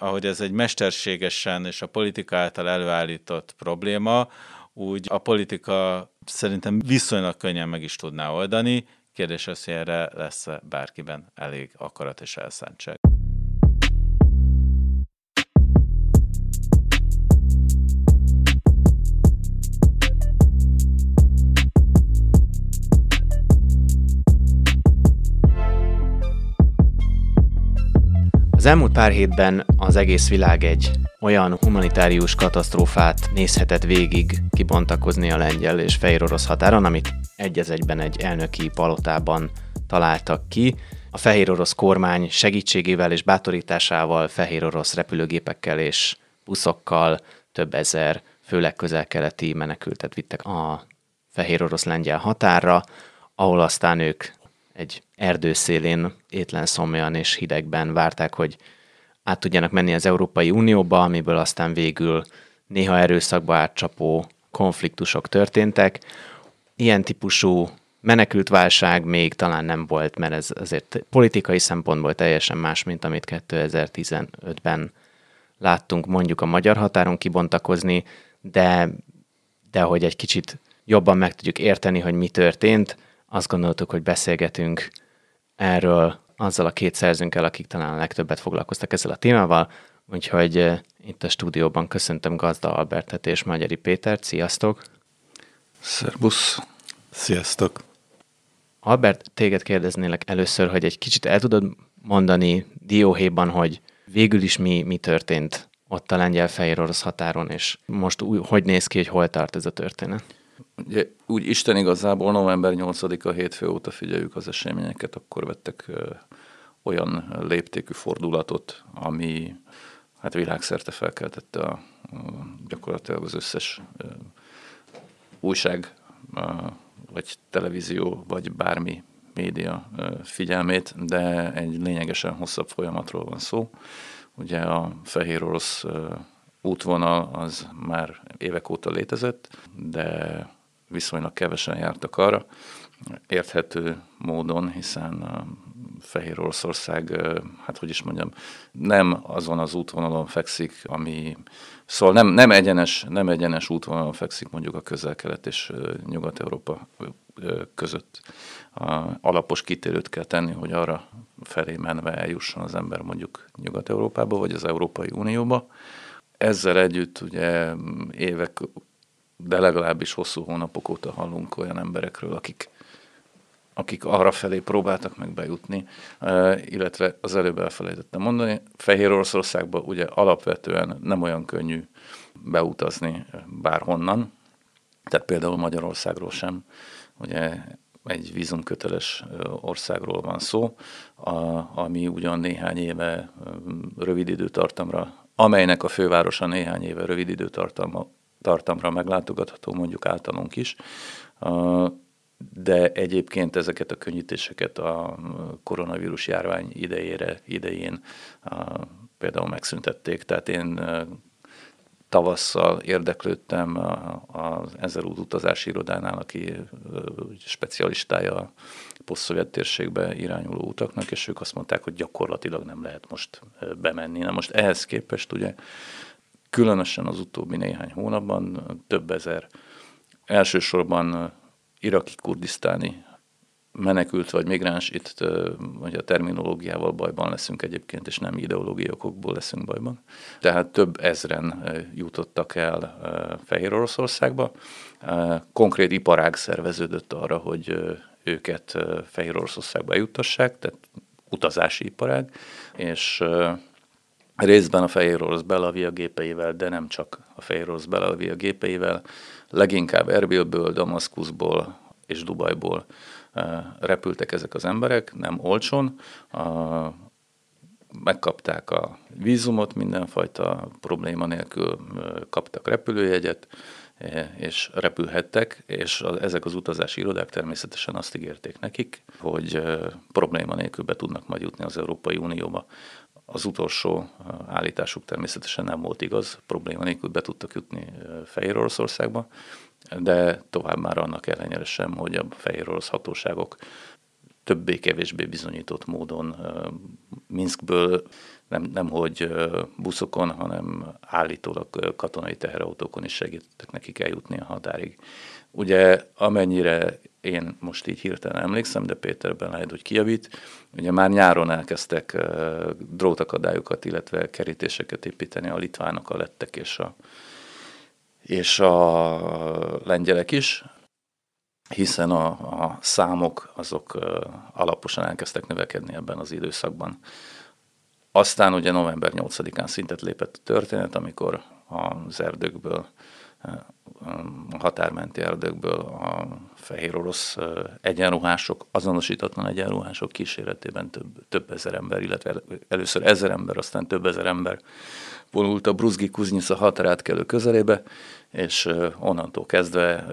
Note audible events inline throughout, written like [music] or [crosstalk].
ahogy ez egy mesterségesen és a politika által előállított probléma, úgy a politika szerintem viszonylag könnyen meg is tudná oldani. Kérdés az, hogy erre lesz bárkiben elég akarat és elszántság. Elmúlt pár hétben az egész világ egy olyan humanitárius katasztrófát nézhetett végig kibontakozni a lengyel és fehér orosz határon, amit egy egyben egy elnöki palotában találtak ki. A fehér orosz kormány segítségével és bátorításával fehér orosz repülőgépekkel és buszokkal több ezer, főleg közel-keleti menekültet vittek a fehér orosz lengyel határra, ahol aztán ők egy erdőszélén étlen szomjan és hidegben várták, hogy át tudjanak menni az Európai Unióba, amiből aztán végül néha erőszakba átcsapó konfliktusok történtek. Ilyen típusú menekült válság még talán nem volt, mert ez azért politikai szempontból teljesen más, mint amit 2015-ben láttunk mondjuk a magyar határon kibontakozni, de, de hogy egy kicsit jobban meg tudjuk érteni, hogy mi történt, azt gondoltuk, hogy beszélgetünk erről azzal a két szerzőnkkel, akik talán a legtöbbet foglalkoztak ezzel a témával, úgyhogy uh, itt a stúdióban köszöntöm Gazda Albertet és Magyari Pétert. Sziasztok! Szerbusz! Sziasztok! Albert, téged kérdeznélek először, hogy egy kicsit el tudod mondani dióhéjban, hogy végül is mi, mi történt ott a lengyel-fehér orosz határon, és most új, hogy néz ki, hogy hol tart ez a történet? Ugye, úgy Isten igazából november 8-a hétfő óta figyeljük az eseményeket, akkor vettek ö, olyan léptékű fordulatot, ami hát világszerte felkeltette a, a, gyakorlatilag az összes ö, újság, ö, vagy televízió, vagy bármi média ö, figyelmét, de egy lényegesen hosszabb folyamatról van szó. Ugye a fehér orosz útvonal az már évek óta létezett, de viszonylag kevesen jártak arra, érthető módon, hiszen a Fehér Oroszország, hát hogy is mondjam, nem azon az útvonalon fekszik, ami, szóval nem, nem, egyenes, nem egyenes útvonalon fekszik mondjuk a közel-kelet és Nyugat-Európa között. A alapos kitérőt kell tenni, hogy arra felé menve eljusson az ember mondjuk Nyugat-Európába vagy az Európai Unióba. Ezzel együtt ugye évek de legalábbis hosszú hónapok óta hallunk olyan emberekről, akik, akik arra felé próbáltak meg bejutni, illetve az előbb elfelejtettem mondani, Fehér Oroszországba ugye alapvetően nem olyan könnyű beutazni bárhonnan, tehát például Magyarországról sem, ugye egy vízumköteles országról van szó, a, ami ugyan néhány éve rövid időtartamra, amelynek a fővárosa néhány éve rövid időtartalma tartamra meglátogatható, mondjuk általunk is. De egyébként ezeket a könnyítéseket a koronavírus járvány idejére, idején például megszüntették. Tehát én tavasszal érdeklődtem az Ezer út utazási irodánál, aki specialistája a posztszovjet térségbe irányuló utaknak, és ők azt mondták, hogy gyakorlatilag nem lehet most bemenni. Na most ehhez képest ugye különösen az utóbbi néhány hónapban több ezer, elsősorban iraki kurdisztáni menekült vagy migráns, itt vagy a terminológiával bajban leszünk egyébként, és nem ideológiai okokból leszünk bajban. Tehát több ezren jutottak el Fehér Oroszországba. Konkrét iparág szerveződött arra, hogy őket Fehér Oroszországba juttassák, tehát utazási iparág, és részben a fehér orosz Belavia gépeivel, de nem csak a fehér orosz Belavia gépeivel, leginkább Erbilből, Damaszkuszból és Dubajból eh, repültek ezek az emberek, nem olcsón, megkapták a vízumot, mindenfajta probléma nélkül eh, kaptak repülőjegyet, eh, és repülhettek, és ezek az utazási irodák természetesen azt ígérték nekik, hogy probléma nélkül be tudnak majd jutni az Európai Unióba. Az utolsó állításuk természetesen nem volt igaz, probléma nélkül be tudtak jutni Fehér Oroszországba, de tovább már annak ellenére sem, hogy a fehér orosz hatóságok többé-kevésbé bizonyított módon Minskből nem, nem hogy buszokon, hanem állítólag katonai teherautókon is segítettek nekik eljutni a határig. Ugye amennyire én most így hirtelen emlékszem, de Péterben lehet, hogy kijavít, ugye már nyáron elkezdtek drótakadályokat, illetve kerítéseket építeni a litvánok, a lettek és a, és a lengyelek is, hiszen a, a számok azok alaposan elkezdtek növekedni ebben az időszakban. Aztán ugye november 8-án szintet lépett a történet, amikor az erdőkből, a határmenti erdőkből a fehér orosz egyenruhások, azonosítatlan egyenruhások kíséretében több, több ezer ember, illetve először ezer ember, aztán több ezer ember vonult a Bruzgi Kuznica határátkelő közelébe, és onnantól kezdve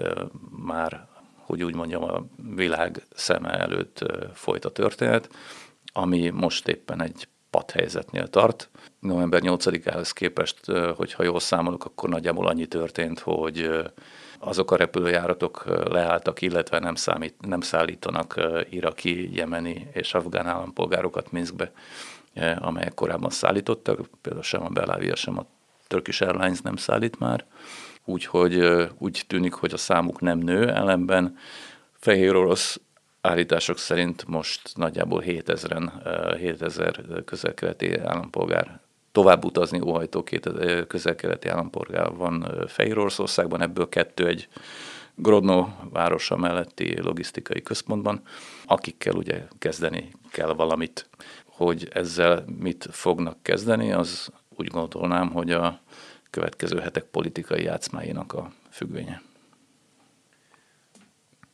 már, hogy úgy mondjam, a világ szeme előtt folyt a történet, ami most éppen egy padhelyzetnél tart. November 8-ához képest, hogyha jól számolok, akkor nagyjából annyi történt, hogy azok a repülőjáratok leálltak, illetve nem, számít, nem szállítanak iraki, jemeni és afgán állampolgárokat Minskbe, amelyek korábban szállítottak, például sem a Belavia, sem a Turkish Airlines nem szállít már, úgyhogy úgy tűnik, hogy a számuk nem nő, ellenben fehér orosz állítások szerint most nagyjából 7000-en, 7000 közelkeleti állampolgár tovább utazni óhajtó két közelkeleti állampolgár van Fehér Oroszországban, ebből kettő egy Grodno városa melletti logisztikai központban, akikkel ugye kezdeni kell valamit. Hogy ezzel mit fognak kezdeni, az úgy gondolnám, hogy a következő hetek politikai játszmáinak a függvénye.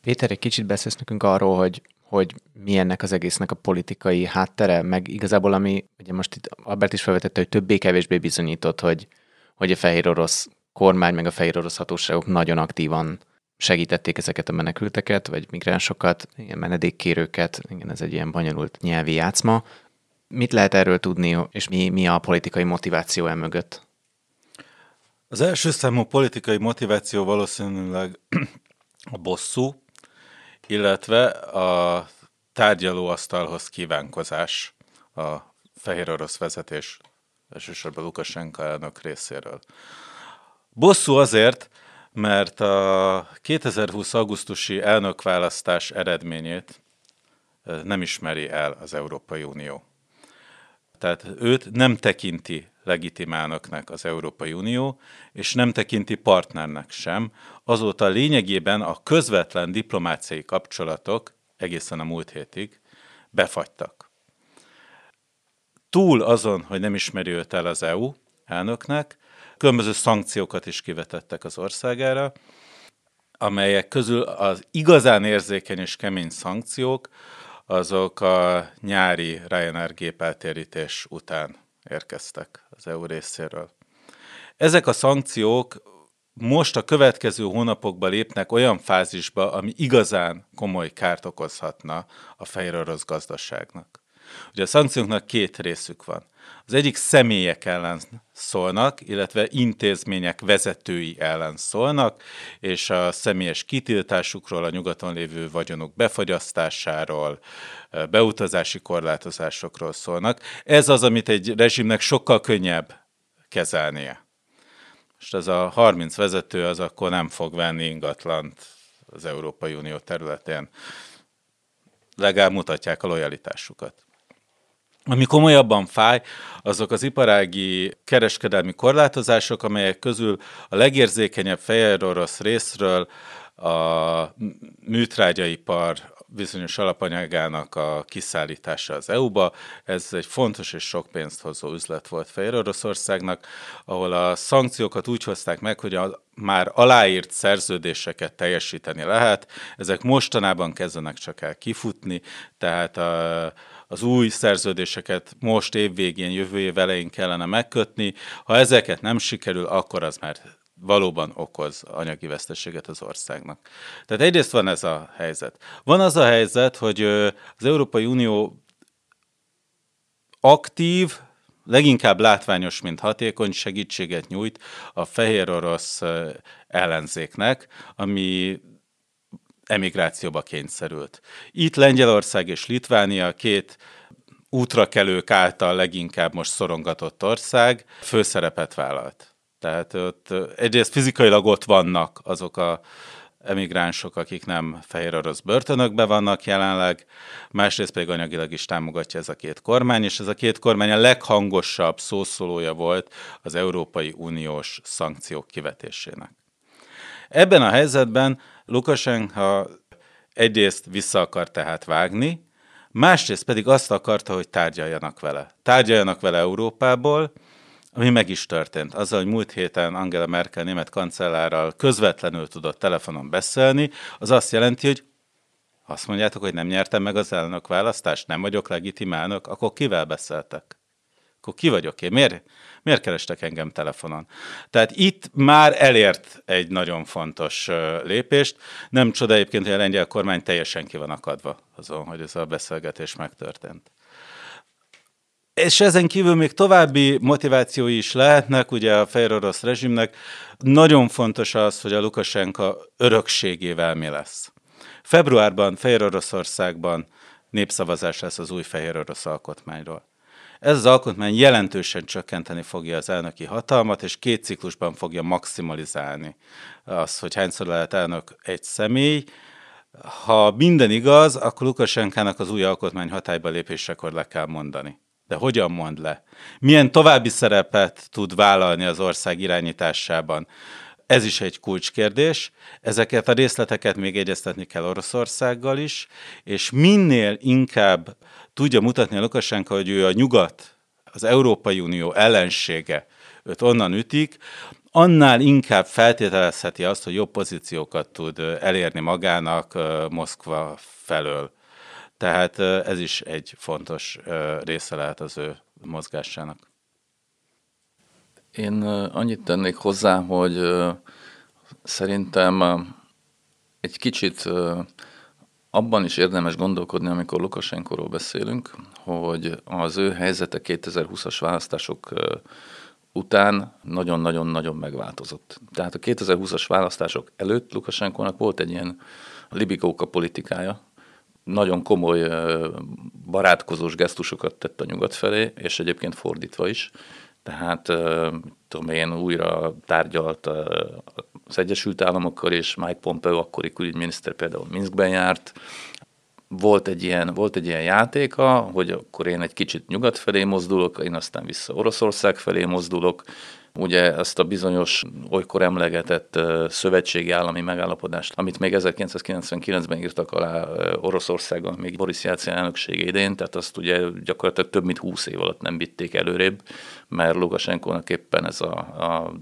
Péter, egy kicsit beszélsz nekünk arról, hogy hogy mi ennek az egésznek a politikai háttere, meg igazából ami, ugye most itt Albert is felvetette, hogy többé-kevésbé bizonyított, hogy, hogy a fehér orosz kormány, meg a fehér orosz hatóságok nagyon aktívan segítették ezeket a menekülteket, vagy migránsokat, ilyen menedékkérőket, igen, ez egy ilyen bonyolult nyelvi játszma. Mit lehet erről tudni, és mi, mi a politikai motiváció e mögött? Az első számú politikai motiváció valószínűleg a bosszú, illetve a tárgyalóasztalhoz kívánkozás a fehér orosz vezetés, elsősorban Lukasenka elnök részéről. Bosszú azért, mert a 2020. augusztusi elnökválasztás eredményét nem ismeri el az Európai Unió. Tehát őt nem tekinti legitimálnoknak az Európai Unió, és nem tekinti partnernek sem. Azóta lényegében a közvetlen diplomáciai kapcsolatok egészen a múlt hétig befagytak. Túl azon, hogy nem ismeri őt el az EU elnöknek, különböző szankciókat is kivetettek az országára, amelyek közül az igazán érzékeny és kemény szankciók azok a nyári Ryanair gépeltérítés után érkeztek az EU részéről. Ezek a szankciók most a következő hónapokban lépnek olyan fázisba, ami igazán komoly kárt okozhatna a fehér orosz gazdaságnak. Ugye a szankcióknak két részük van. Az egyik személyek ellen szólnak, illetve intézmények vezetői ellen szólnak, és a személyes kitiltásukról, a nyugaton lévő vagyonok befagyasztásáról, beutazási korlátozásokról szólnak. Ez az, amit egy rezsimnek sokkal könnyebb kezelnie. Most ez a 30 vezető az akkor nem fog venni ingatlant az Európai Unió területén. Legalább mutatják a lojalitásukat. Ami komolyabban fáj, azok az iparági kereskedelmi korlátozások, amelyek közül a legérzékenyebb fehér orosz részről a műtrágyaipar bizonyos alapanyagának a kiszállítása az EU-ba. Ez egy fontos és sok pénzt hozó üzlet volt Fehér Oroszországnak, ahol a szankciókat úgy hozták meg, hogy a már aláírt szerződéseket teljesíteni lehet. Ezek mostanában kezdenek csak el kifutni, tehát a, az új szerződéseket most évvégén, jövő év elején kellene megkötni. Ha ezeket nem sikerül, akkor az már valóban okoz anyagi veszteséget az országnak. Tehát egyrészt van ez a helyzet. Van az a helyzet, hogy az Európai Unió aktív, leginkább látványos, mint hatékony segítséget nyújt a fehér orosz ellenzéknek, ami emigrációba kényszerült. Itt Lengyelország és Litvánia két útrakelők által leginkább most szorongatott ország főszerepet vállalt. Tehát ott egyrészt fizikailag ott vannak azok a emigránsok, akik nem fehér orosz börtönökbe vannak jelenleg, másrészt pedig anyagilag is támogatja ez a két kormány, és ez a két kormány a leghangosabb szószólója volt az Európai Uniós szankciók kivetésének. Ebben a helyzetben Lukasenka egyrészt vissza akar tehát vágni, másrészt pedig azt akarta, hogy tárgyaljanak vele. Tárgyaljanak vele Európából, ami meg is történt. Azzal, hogy múlt héten Angela Merkel német kancellárral közvetlenül tudott telefonon beszélni, az azt jelenti, hogy azt mondjátok, hogy nem nyertem meg az elnök választást, nem vagyok legitim akkor kivel beszéltek? Akkor ki vagyok én? Miért, miért kerestek engem telefonon? Tehát itt már elért egy nagyon fontos lépést. Nem csoda egyébként, hogy a lengyel kormány teljesen ki van akadva azon, hogy ez a beszélgetés megtörtént. És ezen kívül még további motivációi is lehetnek, ugye a fehér orosz rezsimnek. Nagyon fontos az, hogy a Lukasenka örökségével mi lesz. Februárban Fehér Oroszországban népszavazás lesz az új Fehér Orosz alkotmányról. Ez az alkotmány jelentősen csökkenteni fogja az elnöki hatalmat, és két ciklusban fogja maximalizálni azt, hogy hányszor lehet elnök egy személy. Ha minden igaz, akkor Lukasenkának az új alkotmány hatályba lépésekor le kell mondani. De hogyan mond le? Milyen további szerepet tud vállalni az ország irányításában? Ez is egy kulcskérdés. Ezeket a részleteket még egyeztetni kell Oroszországgal is, és minél inkább tudja mutatni a Lukasenko, hogy ő a nyugat, az Európai Unió ellensége, őt onnan ütik, annál inkább feltételezheti azt, hogy jobb pozíciókat tud elérni magának Moszkva felől. Tehát ez is egy fontos része lehet az ő mozgásának. Én annyit tennék hozzá, hogy szerintem egy kicsit abban is érdemes gondolkodni, amikor Lukasenkoról beszélünk, hogy az ő helyzete 2020-as választások után nagyon-nagyon-nagyon megváltozott. Tehát a 2020-as választások előtt Lukasenkónak volt egy ilyen libikóka politikája, nagyon komoly barátkozós gesztusokat tett a nyugat felé, és egyébként fordítva is. Tehát tudom én, újra tárgyalt az Egyesült Államokkal, és Mike Pompeo, akkori külügyminiszter például Minskben járt. Volt egy, ilyen, volt egy ilyen játéka, hogy akkor én egy kicsit nyugat felé mozdulok, én aztán vissza Oroszország felé mozdulok, ugye ezt a bizonyos olykor emlegetett szövetségi állami megállapodást, amit még 1999-ben írtak alá Oroszországon, még Boris Jelcin elnöksége idén, tehát azt ugye gyakorlatilag több mint 20 év alatt nem vitték előrébb, mert Lukasenkónak éppen ez a, a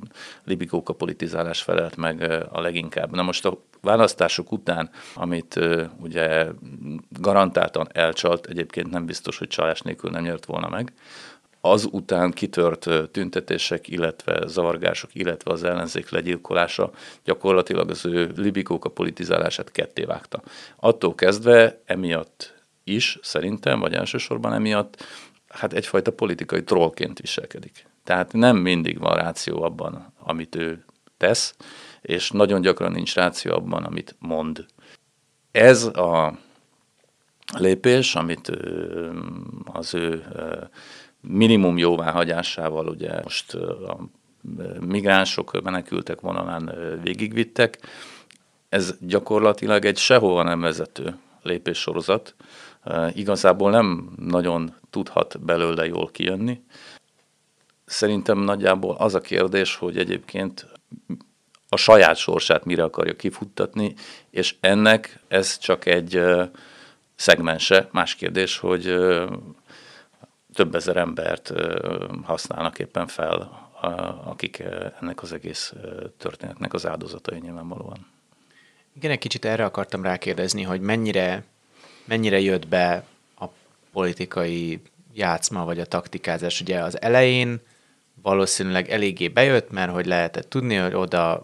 libikóka politizálás felelt meg a leginkább. Na most a választások után, amit ugye garantáltan elcsalt, egyébként nem biztos, hogy csalás nélkül nem nyert volna meg, azután kitört tüntetések, illetve zavargások, illetve az ellenzék legyilkolása gyakorlatilag az ő libikók a politizálását ketté vágta. Attól kezdve emiatt is szerintem, vagy elsősorban emiatt, hát egyfajta politikai trollként viselkedik. Tehát nem mindig van ráció abban, amit ő tesz, és nagyon gyakran nincs ráció abban, amit mond. Ez a lépés, amit az ő minimum jóváhagyásával ugye most a migránsok, menekültek vonalán végigvittek. Ez gyakorlatilag egy sehova nem vezető lépéssorozat. Igazából nem nagyon tudhat belőle jól kijönni. Szerintem nagyjából az a kérdés, hogy egyébként a saját sorsát mire akarja kifuttatni, és ennek ez csak egy szegmense. Más kérdés, hogy több ezer embert használnak éppen fel, akik ennek az egész történetnek az áldozatai nyilvánvalóan. Igen, egy kicsit erre akartam rákérdezni, hogy mennyire, mennyire jött be a politikai játszma, vagy a taktikázás. Ugye az elején valószínűleg eléggé bejött, mert hogy lehetett tudni, hogy oda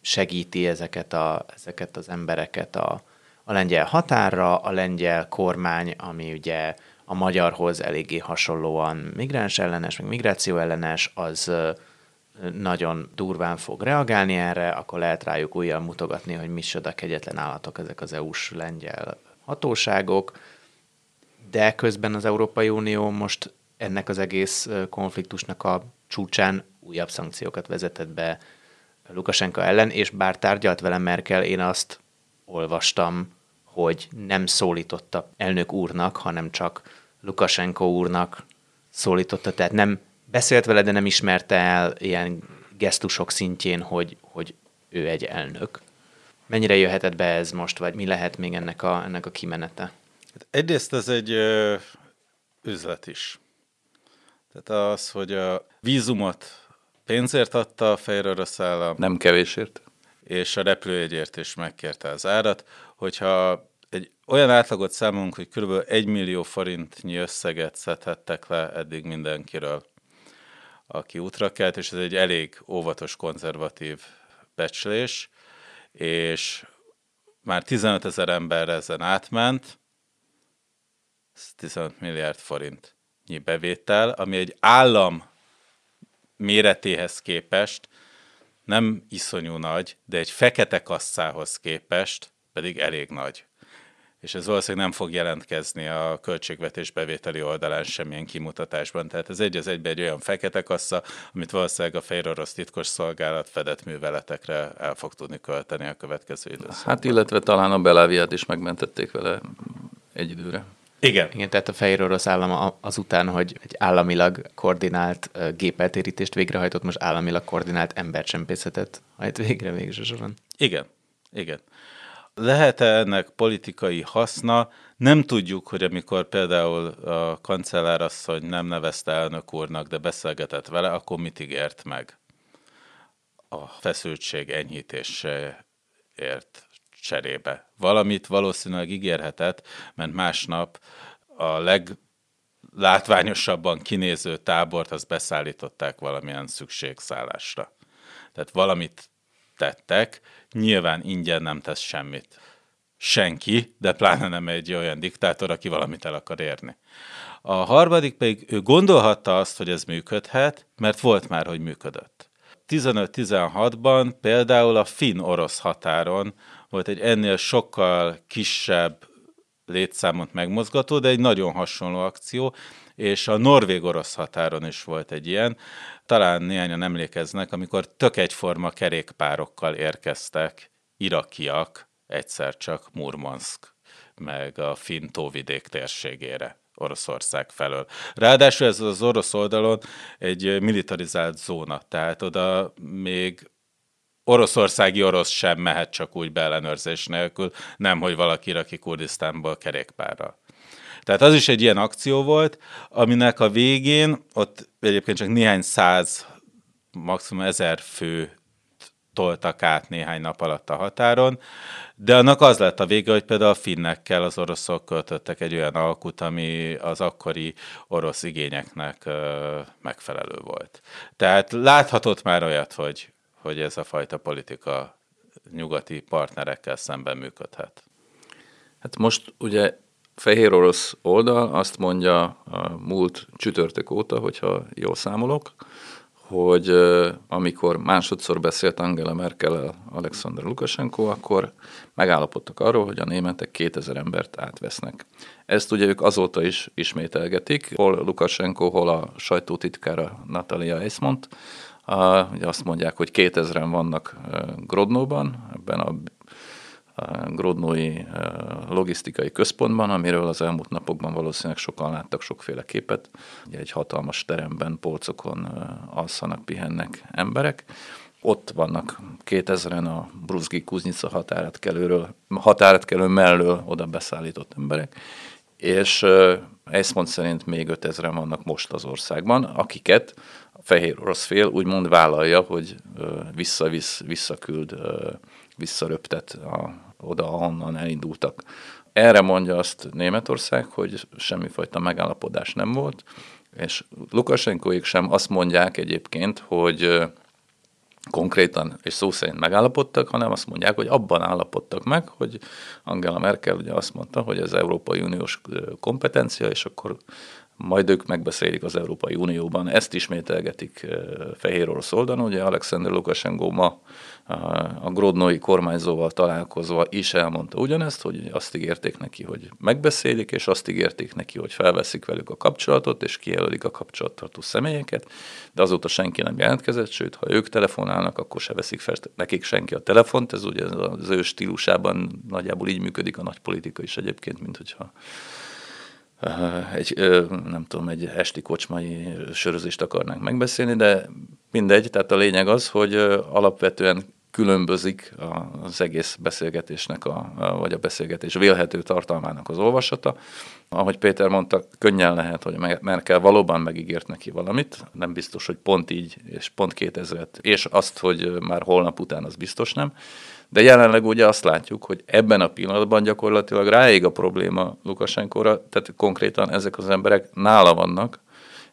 segíti ezeket, a, ezeket az embereket a, a lengyel határra, a lengyel kormány, ami ugye a magyarhoz eléggé hasonlóan migráns ellenes, meg migráció ellenes, az nagyon durván fog reagálni erre, akkor lehet rájuk újra mutogatni, hogy mi a kegyetlen állatok ezek az EU-s lengyel hatóságok. de közben az Európai Unió most ennek az egész konfliktusnak a csúcsán újabb szankciókat vezetett be Lukasenka ellen, és bár tárgyalt velem Merkel, én azt olvastam, hogy nem szólította elnök úrnak, hanem csak Lukasenko úrnak szólította, tehát nem beszélt vele, de nem ismerte el ilyen gesztusok szintjén, hogy, hogy ő egy elnök. Mennyire jöhetett be ez most, vagy mi lehet még ennek a, ennek a kimenete? Hát egyrészt ez egy ö, üzlet is. Tehát az, hogy a vízumot pénzért adta a Fehér Orosz állam. Nem kevésért. És a repülőjegyért is megkérte az árat. Hogyha egy olyan átlagot számolunk, hogy kb. 1 millió forintnyi összeget szedhettek le eddig mindenkiről, aki útra kelt, és ez egy elég óvatos, konzervatív becslés, és már 15 ezer ember ezen átment, 15 milliárd forintnyi bevétel, ami egy állam méretéhez képest nem iszonyú nagy, de egy fekete kasszához képest pedig elég nagy. És ez valószínűleg nem fog jelentkezni a költségvetés bevételi oldalán semmilyen kimutatásban. Tehát ez egy az egyben egy olyan fekete kassa, amit valószínűleg a Fehér Orosz titkos szolgálat fedett műveletekre el fog tudni költeni a következő időszakban. Hát illetve talán a Beláviát is megmentették vele egy időre. Igen. Igen, tehát a fehér orosz állam azután, hogy egy államilag koordinált gépeltérítést végrehajtott, most államilag koordinált embercsempészetet hajt végre végsősoron. Igen, igen. Lehet-e ennek politikai haszna? Nem tudjuk, hogy amikor például a kancellárasszony nem nevezte elnök úrnak, de beszélgetett vele, akkor mit ígért meg a feszültség enyhítéséért cserébe. Valamit valószínűleg ígérhetett, mert másnap a leglátványosabban kinéző tábort az beszállították valamilyen szükségszállásra. Tehát valamit tettek, nyilván ingyen nem tesz semmit. Senki, de pláne nem egy olyan diktátor, aki valamit el akar érni. A harmadik pedig ő gondolhatta azt, hogy ez működhet, mert volt már, hogy működött. 15-16-ban például a finn-orosz határon volt egy ennél sokkal kisebb létszámot megmozgató, de egy nagyon hasonló akció, és a norvég-orosz határon is volt egy ilyen. Talán néhányan emlékeznek, amikor tök egyforma kerékpárokkal érkeztek irakiak egyszer csak Murmansk, meg a Finn tóvidék térségére. Oroszország felől. Ráadásul ez az orosz oldalon egy militarizált zóna, tehát oda még oroszországi orosz sem mehet csak úgy beellenőrzés nélkül, nem, hogy valaki iraki Kurdisztánból kerékpárral. Tehát az is egy ilyen akció volt, aminek a végén ott egyébként csak néhány száz, maximum ezer fő toltak át néhány nap alatt a határon, de annak az lett a vége, hogy például a finnekkel az oroszok költöttek egy olyan alkut, ami az akkori orosz igényeknek megfelelő volt. Tehát láthatott már olyat, hogy hogy ez a fajta politika nyugati partnerekkel szemben működhet? Hát most ugye fehér orosz oldal azt mondja a múlt csütörtök óta, hogyha jól számolok, hogy amikor másodszor beszélt Angela Merkel Alexander Lukashenko, akkor megállapodtak arról, hogy a németek 2000 embert átvesznek. Ezt ugye ők azóta is ismételgetik, hol Lukashenko, hol a sajtótitkára Natalia Eismont, ugye azt mondják, hogy 2000-en vannak Grodnóban, ebben a Grodnói logisztikai központban, amiről az elmúlt napokban valószínűleg sokan láttak sokféle képet. Ugye egy hatalmas teremben, polcokon alszanak, pihennek emberek. Ott vannak 2000-en a Bruzgi Kuznica határatkelőről, határátkelő mellől oda beszállított emberek, és Eszmond szerint még 5000-en vannak most az országban, akiket fehér orosz fél úgymond vállalja, hogy visszavisz, visszaküld, visszaröptet a, oda, ahonnan elindultak. Erre mondja azt Németország, hogy semmifajta megállapodás nem volt, és Lukasenkoik sem azt mondják egyébként, hogy konkrétan és szó szerint megállapodtak, hanem azt mondják, hogy abban állapodtak meg, hogy Angela Merkel ugye azt mondta, hogy ez Európai Uniós kompetencia, és akkor majd ők megbeszélik az Európai Unióban. Ezt ismételgetik Fehér Orosz oldalon, ugye Alexander Lukashenko ma a Grodnoi kormányzóval találkozva is elmondta ugyanezt, hogy azt ígérték neki, hogy megbeszélik, és azt ígérték neki, hogy felveszik velük a kapcsolatot, és kijelölik a kapcsolattartó személyeket, de azóta senki nem jelentkezett, sőt, ha ők telefonálnak, akkor se veszik fel nekik senki a telefont, ez ugye az ő stílusában nagyjából így működik a nagy politika is egyébként, mint hogyha egy, nem tudom, egy esti kocsmai sörözést akarnánk megbeszélni, de mindegy, tehát a lényeg az, hogy alapvetően különbözik az egész beszélgetésnek, a, vagy a beszélgetés vélhető tartalmának az olvasata. Ahogy Péter mondta, könnyen lehet, hogy Merkel valóban megígért neki valamit, nem biztos, hogy pont így, és pont 2000 és azt, hogy már holnap után, az biztos nem. De jelenleg ugye azt látjuk, hogy ebben a pillanatban gyakorlatilag ráég a probléma Lukasenkóra, tehát konkrétan ezek az emberek nála vannak,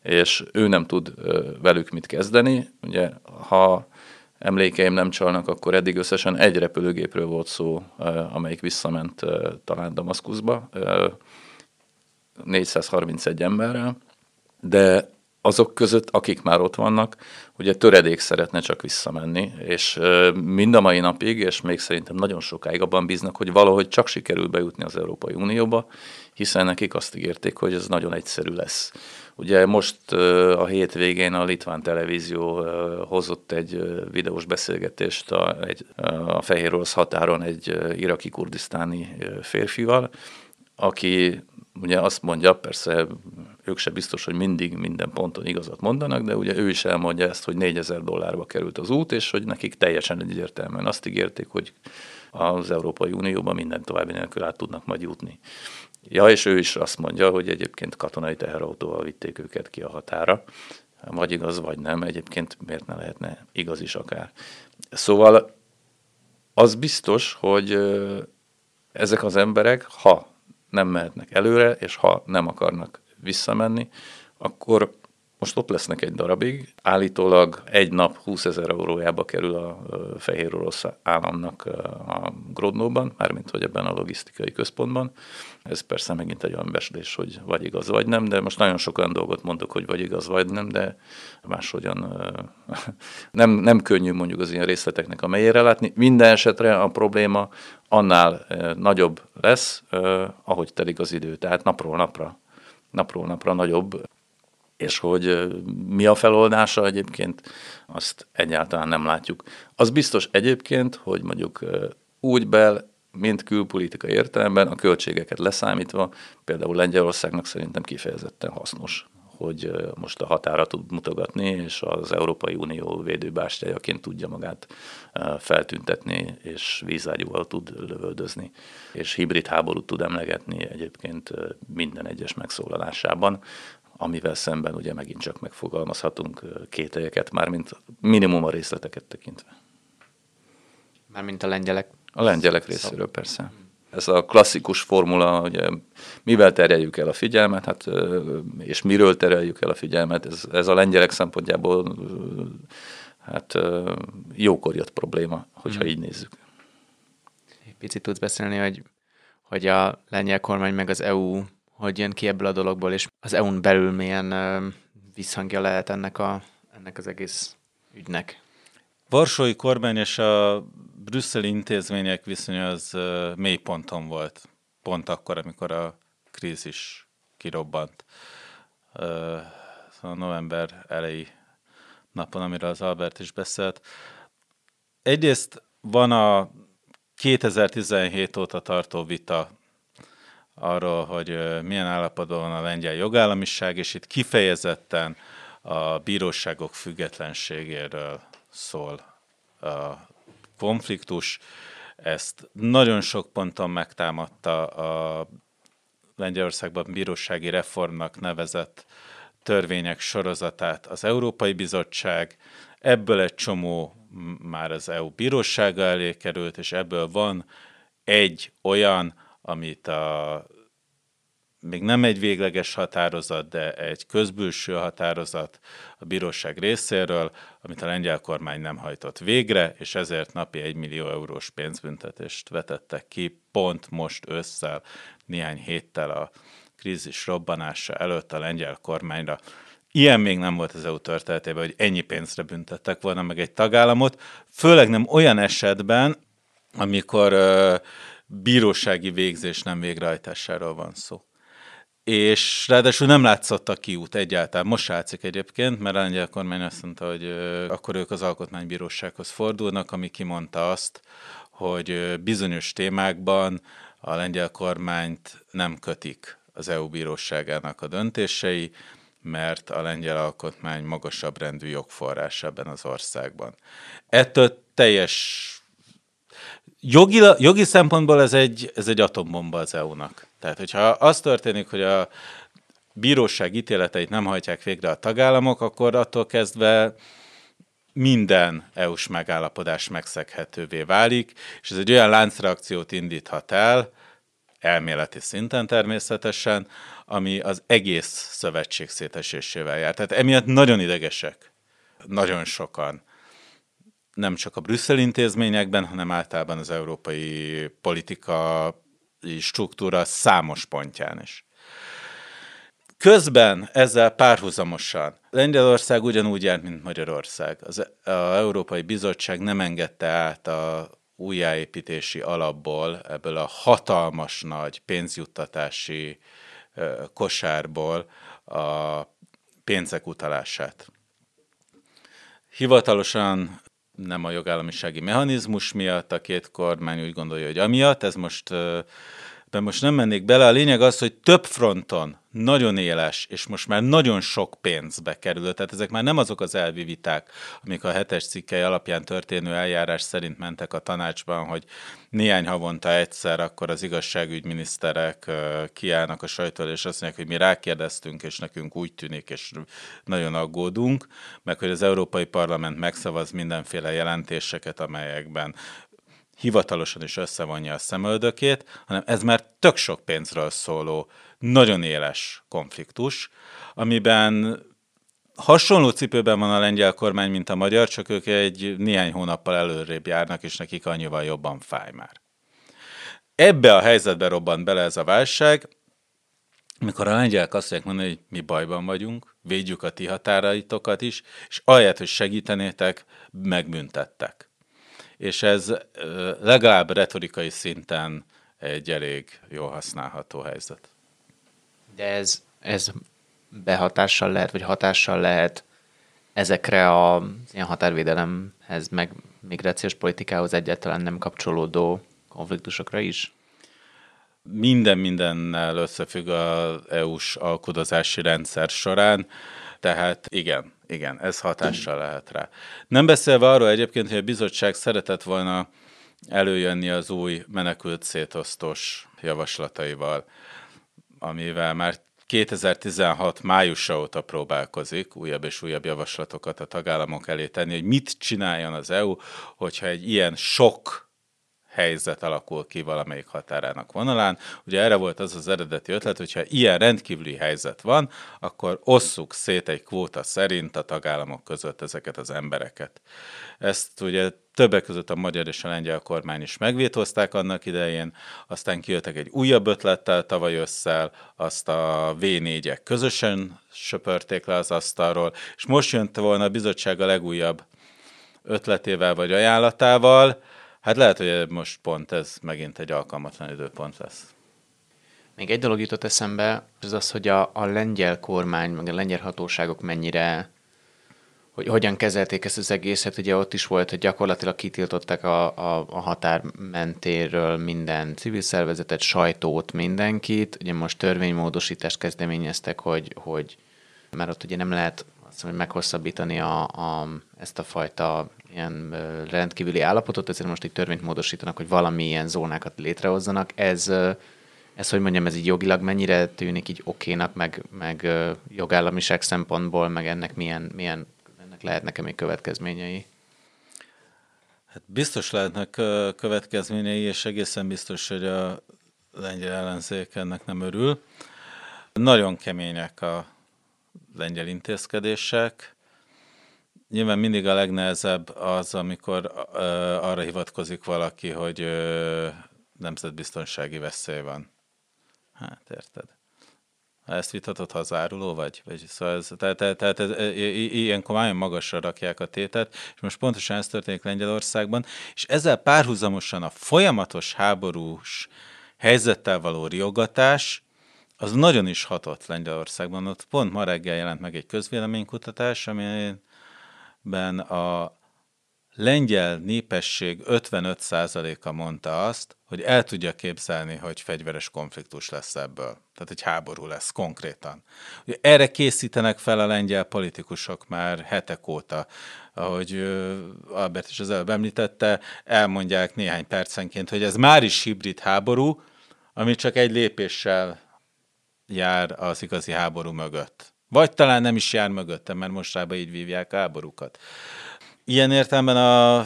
és ő nem tud velük mit kezdeni. Ugye, ha emlékeim nem csalnak, akkor eddig összesen egy repülőgépről volt szó, amelyik visszament talán Damaszkuszba, 431 emberrel, de azok között, akik már ott vannak, ugye töredék szeretne csak visszamenni, és mind a mai napig, és még szerintem nagyon sokáig abban bíznak, hogy valahogy csak sikerül bejutni az Európai Unióba, hiszen nekik azt ígérték, hogy ez nagyon egyszerű lesz. Ugye most a hétvégén a Litván televízió hozott egy videós beszélgetést a, egy, a Fehér Orosz határon egy iraki kurdisztáni férfival, aki ugye azt mondja, persze ők se biztos, hogy mindig minden ponton igazat mondanak, de ugye ő is elmondja ezt, hogy 4000 dollárba került az út, és hogy nekik teljesen egyértelműen azt ígérték, hogy az Európai Unióban minden további nélkül át tudnak majd jutni. Ja, és ő is azt mondja, hogy egyébként katonai teherautóval vitték őket ki a határa. Vagy igaz, vagy nem, egyébként miért ne lehetne igaz is akár. Szóval az biztos, hogy ezek az emberek, ha nem mehetnek előre, és ha nem akarnak visszamenni, akkor most ott lesznek egy darabig. Állítólag egy nap 20 ezer eurójába kerül a fehér orosz államnak a Grodnóban, mármint hogy ebben a logisztikai központban. Ez persze megint egy olyan beslés, hogy vagy igaz, vagy nem, de most nagyon sok olyan dolgot mondok, hogy vagy igaz, vagy nem, de máshogyan [laughs] nem, nem könnyű mondjuk az ilyen részleteknek a mélyére látni. Minden esetre a probléma annál nagyobb lesz, ahogy telik az idő, tehát napról napra napról napra nagyobb, és hogy mi a feloldása egyébként, azt egyáltalán nem látjuk. Az biztos egyébként, hogy mondjuk úgy bel, mint külpolitika értelemben a költségeket leszámítva, például Lengyelországnak szerintem kifejezetten hasznos hogy most a határa tud mutogatni, és az Európai Unió védőbástyájaként tudja magát feltüntetni, és vízágyúval tud lövöldözni, és hibrid háborút tud emlegetni egyébként minden egyes megszólalásában, amivel szemben ugye megint csak megfogalmazhatunk kételyeket, mármint minimum a részleteket tekintve. Mármint a lengyelek? A lengyelek részéről persze ez a klasszikus formula, hogy mivel terjeljük el a figyelmet, hát, és miről terjeljük el a figyelmet, ez, ez a lengyelek szempontjából hát jókor jött probléma, hogyha hmm. így nézzük. Picit tudsz beszélni, hogy, hogy a lengyel kormány meg az EU hogy jön ki ebből a dologból, és az EU-n belül milyen visszhangja lehet ennek, a, ennek az egész ügynek? Varsói kormány és a brüsszeli intézmények viszonya az mély ponton volt, pont akkor, amikor a krízis kirobbant. Szóval november elejé napon, amiről az Albert is beszélt. Egyrészt van a 2017 óta tartó vita arról, hogy milyen állapotban van a lengyel jogállamiság, és itt kifejezetten a bíróságok függetlenségéről szól a konfliktus. Ezt nagyon sok ponton megtámadta a Lengyelországban bírósági reformnak nevezett törvények sorozatát az Európai Bizottság. Ebből egy csomó már az EU bírósága elé került, és ebből van egy olyan, amit a még nem egy végleges határozat, de egy közbülső határozat a bíróság részéről, amit a lengyel kormány nem hajtott végre, és ezért napi 1 millió eurós pénzbüntetést vetettek ki pont most ősszel, néhány héttel a krízis robbanása előtt a lengyel kormányra Ilyen még nem volt az EU történetében, hogy ennyi pénzre büntettek volna meg egy tagállamot, főleg nem olyan esetben, amikor uh, bírósági végzés nem végrehajtásáról van szó. És ráadásul nem látszott a kiút egyáltalán. Most látszik egyébként, mert a lengyel kormány azt mondta, hogy akkor ők az alkotmánybírósághoz fordulnak, ami kimondta azt, hogy bizonyos témákban a lengyel kormányt nem kötik az EU bíróságának a döntései, mert a lengyel alkotmány magasabb rendű jogforrás ebben az országban. Ettől teljes jogi, jogi szempontból ez egy, ez egy atombomba az EU-nak. Tehát, hogyha az történik, hogy a bíróság ítéleteit nem hajtják végre a tagállamok, akkor attól kezdve minden EU-s megállapodás megszeghetővé válik, és ez egy olyan láncreakciót indíthat el, elméleti szinten természetesen, ami az egész szövetség szétesésével jár. Tehát emiatt nagyon idegesek, nagyon sokan, nem csak a brüsszel intézményekben, hanem általában az európai politika struktúra számos pontján is. Közben ezzel párhuzamosan Lengyelország ugyanúgy járt, mint Magyarország. Az, a Európai Bizottság nem engedte át a újjáépítési alapból, ebből a hatalmas nagy pénzjuttatási kosárból a pénzek utalását. Hivatalosan nem a jogállamisági mechanizmus miatt, a két kormány úgy gondolja, hogy amiatt, ez most, de most nem mennék bele. A lényeg az, hogy több fronton nagyon éles, és most már nagyon sok pénzbe kerül. Tehát ezek már nem azok az elvi viták, amik a hetes cikkei alapján történő eljárás szerint mentek a tanácsban, hogy néhány havonta egyszer akkor az igazságügyminiszterek kiállnak a sajtól, és azt mondják, hogy mi rákérdeztünk, és nekünk úgy tűnik, és nagyon aggódunk, meg hogy az Európai Parlament megszavaz mindenféle jelentéseket, amelyekben hivatalosan is összevonja a szemöldökét, hanem ez már tök sok pénzről szóló nagyon éles konfliktus, amiben hasonló cipőben van a lengyel kormány, mint a magyar, csak ők egy néhány hónappal előrébb járnak, és nekik annyival jobban fáj már. Ebbe a helyzetbe robbant bele ez a válság, amikor a lengyelek azt mondják mondani, hogy mi bajban vagyunk, védjük a ti határaitokat is, és ahelyett, hogy segítenétek, megbüntettek. És ez legalább retorikai szinten egy elég jól használható helyzet. De ez, ez behatással lehet, vagy hatással lehet ezekre a ilyen határvédelemhez, meg migrációs politikához egyáltalán nem kapcsolódó konfliktusokra is? Minden mindennel összefügg az EU-s alkudozási rendszer során, tehát igen, igen, ez hatással lehet rá. Nem beszélve arról egyébként, hogy a bizottság szeretett volna előjönni az új menekült szétosztós javaslataival amivel már 2016 májusa óta próbálkozik újabb és újabb javaslatokat a tagállamok elé tenni, hogy mit csináljon az EU, hogyha egy ilyen sok helyzet alakul ki valamelyik határának vonalán. Ugye erre volt az az eredeti ötlet, hogyha ilyen rendkívüli helyzet van, akkor osszuk szét egy kvóta szerint a tagállamok között ezeket az embereket. Ezt ugye többek között a magyar és a lengyel kormány is megvétózták annak idején, aztán kijöttek egy újabb ötlettel tavaly összel, azt a V4-ek közösen söpörték le az asztalról, és most jött volna a bizottság a legújabb ötletével vagy ajánlatával, Hát lehet, hogy most pont ez megint egy alkalmatlan időpont lesz. Még egy dolog jutott eszembe, az az, hogy a, a lengyel kormány, meg a lengyel hatóságok mennyire, hogy hogyan kezelték ezt az egészet. Ugye ott is volt, hogy gyakorlatilag kitiltották a, a, a határ mentéről minden civil szervezetet, sajtót, mindenkit. Ugye most törvénymódosítást kezdeményeztek, hogy, hogy mert ott ugye nem lehet azt hogy meghosszabbítani a, a, ezt a fajta ilyen rendkívüli állapotot, ezért most egy törvényt módosítanak, hogy valamilyen zónákat létrehozzanak. Ez, ez, hogy mondjam, ez így jogilag mennyire tűnik így okénak, meg, meg jogállamiság szempontból, meg ennek milyen, milyen ennek lehetnek-e még következményei? Hát biztos lehetnek következményei, és egészen biztos, hogy a lengyel ellenzék ennek nem örül. Nagyon kemények a lengyel intézkedések, Nyilván mindig a legnehezebb az, amikor uh, arra hivatkozik valaki, hogy uh, nemzetbiztonsági veszély van. Hát érted. ezt vitatott hazáruló vagy? vagy szóval ez, tehát, tehát, tehát ez, ilyenkor nagyon magasra rakják a tétet, és most pontosan ez történik Lengyelországban, és ezzel párhuzamosan a folyamatos háborús helyzettel való riogatás, az nagyon is hatott Lengyelországban. Ott pont ma reggel jelent meg egy közvéleménykutatás, amiben a lengyel népesség 55%-a mondta azt, hogy el tudja képzelni, hogy fegyveres konfliktus lesz ebből. Tehát egy háború lesz konkrétan. Ugye erre készítenek fel a lengyel politikusok már hetek óta. Ahogy Albert is az előbb említette, elmondják néhány percenként, hogy ez már is hibrid háború, ami csak egy lépéssel jár az igazi háború mögött. Vagy talán nem is jár mögötte, mert mostában így vívják a háborúkat. Ilyen értelemben a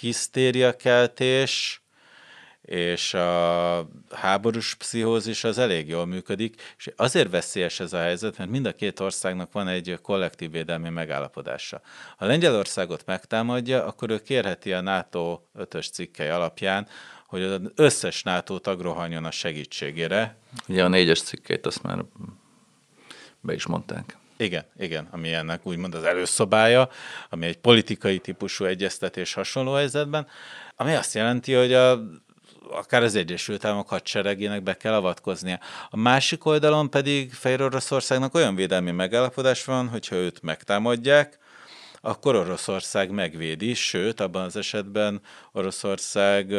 hisztériakeltés és a háborús pszichózis az elég jól működik, és azért veszélyes ez a helyzet, mert mind a két országnak van egy kollektív védelmi megállapodása. Ha Lengyelországot megtámadja, akkor ő kérheti a NATO 5-ös cikkei alapján, hogy az összes NATO tag rohanjon a segítségére. Ugye a négyes cikkeit azt már be is mondták. Igen, igen, ami ennek úgymond az előszobája, ami egy politikai típusú egyeztetés hasonló helyzetben, ami azt jelenti, hogy a akár az Egyesült Államok hadseregének be kell avatkoznia. A másik oldalon pedig Fehér Oroszországnak olyan védelmi megállapodás van, hogyha őt megtámadják, akkor Oroszország megvédi, sőt, abban az esetben Oroszország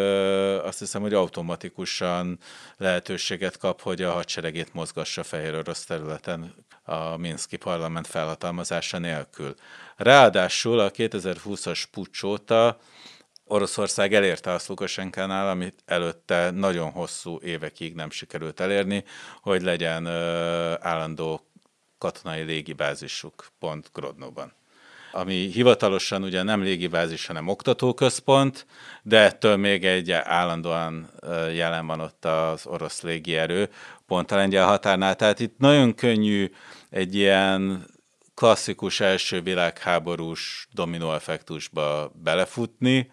azt hiszem, hogy automatikusan lehetőséget kap, hogy a hadseregét mozgassa Fehér Orosz területen a Minszki parlament felhatalmazása nélkül. Ráadásul a 2020-as pucs óta Oroszország elérte azt Lukasenkánál, amit előtte nagyon hosszú évekig nem sikerült elérni, hogy legyen állandó katonai légibázisuk pont Grodnóban ami hivatalosan ugye nem légibázis, hanem oktatóközpont, de ettől még egy állandóan jelen van ott az orosz légierő, pont a lengyel határnál. Tehát itt nagyon könnyű egy ilyen klasszikus első világháborús dominóeffektusba belefutni.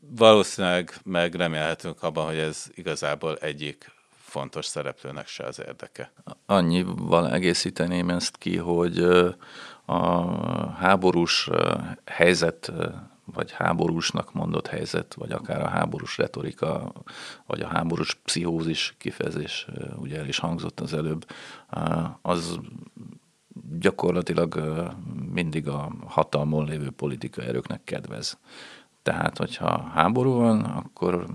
Valószínűleg meg remélhetünk abban, hogy ez igazából egyik fontos szereplőnek se az érdeke. Annyival egészíteném ezt ki, hogy a háborús helyzet, vagy háborúsnak mondott helyzet, vagy akár a háborús retorika, vagy a háborús pszichózis kifejezés, ugye el is hangzott az előbb, az gyakorlatilag mindig a hatalmon lévő politikai erőknek kedvez. Tehát, hogyha háború van, akkor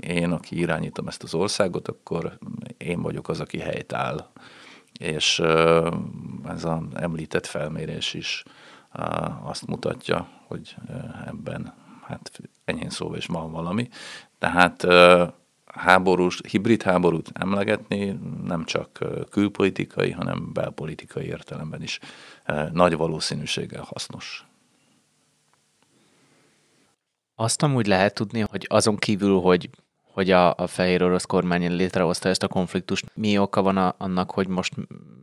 én, aki irányítom ezt az országot, akkor én vagyok az, aki helyt áll és ez az említett felmérés is azt mutatja, hogy ebben hát enyhén szóval is van valami. Tehát háborús, hibrid háborút emlegetni nem csak külpolitikai, hanem belpolitikai értelemben is nagy valószínűséggel hasznos. Azt amúgy lehet tudni, hogy azon kívül, hogy hogy a, a fehér orosz kormány létrehozta ezt a konfliktust. Mi oka van a, annak, hogy most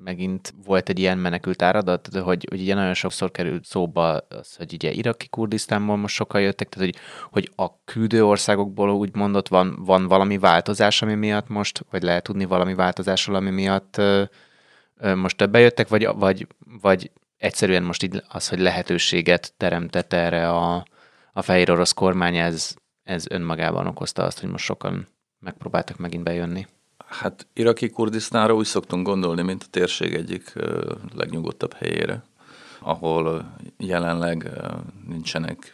megint volt egy ilyen menekült áradat, hogy, hogy ugye nagyon sokszor került szóba az, hogy ugye iraki Kurdisztánból most sokan jöttek, tehát hogy, hogy a küldő országokból úgy mondott, van, van valami változás, ami miatt most, vagy lehet tudni valami változásról, ami miatt ö, ö, most többen jöttek, vagy, vagy, vagy egyszerűen most így az, hogy lehetőséget teremtett erre a, a fehér orosz kormány, ez, ez önmagában okozta azt, hogy most sokan megpróbáltak megint bejönni? Hát iraki Kurdisztánra úgy szoktunk gondolni, mint a térség egyik legnyugodtabb helyére, ahol jelenleg nincsenek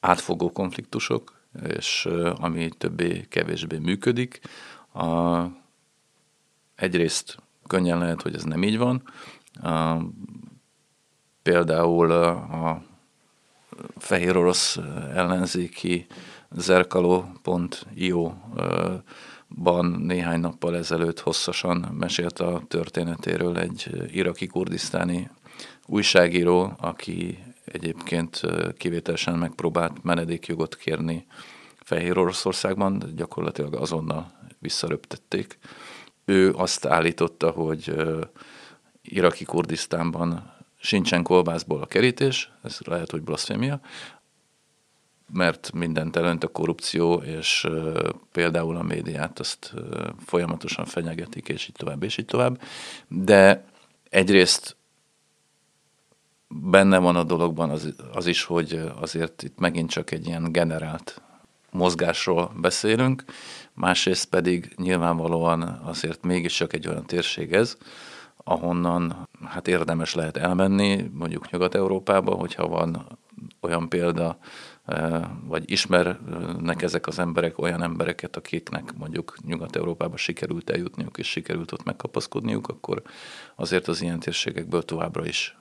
átfogó konfliktusok, és ami többé-kevésbé működik. A, egyrészt könnyen lehet, hogy ez nem így van. A, például a fehér orosz ellenzéki zerkalo.io-ban néhány nappal ezelőtt hosszasan mesélt a történetéről egy iraki-kurdisztáni újságíró, aki egyébként kivételesen megpróbált menedékjogot kérni Fehér Oroszországban, gyakorlatilag azonnal visszaröptették. Ő azt állította, hogy iraki Kurdisztánban sincsen kolbászból a kerítés, ez lehet, hogy blasfémia, mert mindent elönt a korrupció, és például a médiát azt folyamatosan fenyegetik, és így tovább, és így tovább. De egyrészt benne van a dologban az, az is, hogy azért itt megint csak egy ilyen generált mozgásról beszélünk, másrészt pedig nyilvánvalóan azért mégiscsak egy olyan térség ez, ahonnan hát érdemes lehet elmenni, mondjuk Nyugat-Európába, hogyha van olyan példa, vagy ismernek ezek az emberek olyan embereket, akiknek mondjuk Nyugat-Európába sikerült eljutniuk, és sikerült ott megkapaszkodniuk, akkor azért az ilyen térségekből továbbra is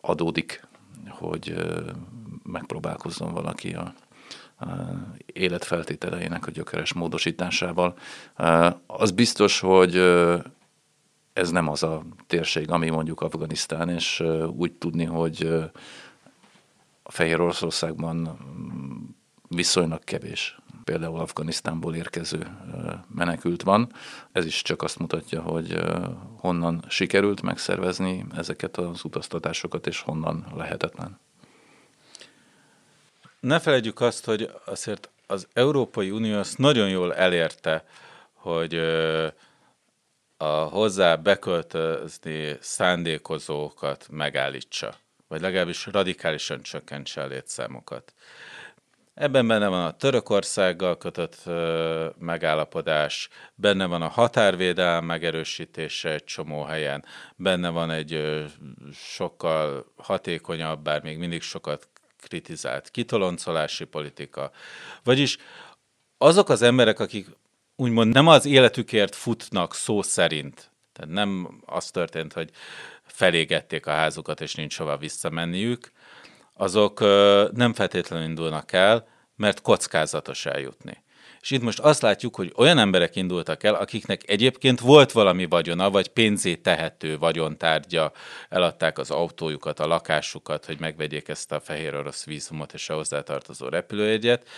adódik, hogy megpróbálkozzon valaki a életfeltételeinek a gyökeres módosításával. Az biztos, hogy ez nem az a térség, ami mondjuk Afganisztán, és úgy tudni, hogy a Fehér Oroszországban viszonylag kevés például Afganisztánból érkező menekült van. Ez is csak azt mutatja, hogy honnan sikerült megszervezni ezeket az utaztatásokat, és honnan lehetetlen. Ne felejtjük azt, hogy azért az Európai Unió azt nagyon jól elérte, hogy a hozzá beköltözni szándékozókat megállítsa, vagy legalábbis radikálisan csökkentse a létszámokat. Ebben benne van a Törökországgal kötött megállapodás, benne van a határvédelem megerősítése egy csomó helyen, benne van egy sokkal hatékonyabb, bár még mindig sokat kritizált kitoloncolási politika. Vagyis azok az emberek, akik úgymond nem az életükért futnak szó szerint, tehát nem az történt, hogy felégették a házukat, és nincs hova visszamenniük, azok nem feltétlenül indulnak el, mert kockázatos eljutni. És itt most azt látjuk, hogy olyan emberek indultak el, akiknek egyébként volt valami vagyona, vagy pénzé tehető vagyontárgya, eladták az autójukat, a lakásukat, hogy megvegyék ezt a fehér orosz vízumot és a hozzátartozó repülőjegyet.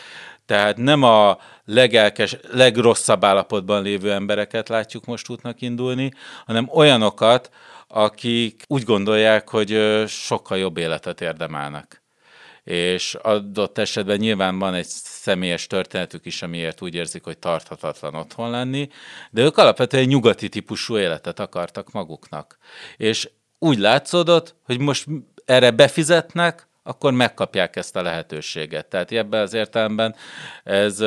Tehát nem a legelkes, legrosszabb állapotban lévő embereket látjuk most útnak indulni, hanem olyanokat, akik úgy gondolják, hogy sokkal jobb életet érdemelnek és adott esetben nyilván van egy személyes történetük is, amiért úgy érzik, hogy tarthatatlan otthon lenni, de ők alapvetően nyugati típusú életet akartak maguknak. És úgy látszódott, hogy most erre befizetnek, akkor megkapják ezt a lehetőséget. Tehát ebben az értelemben ez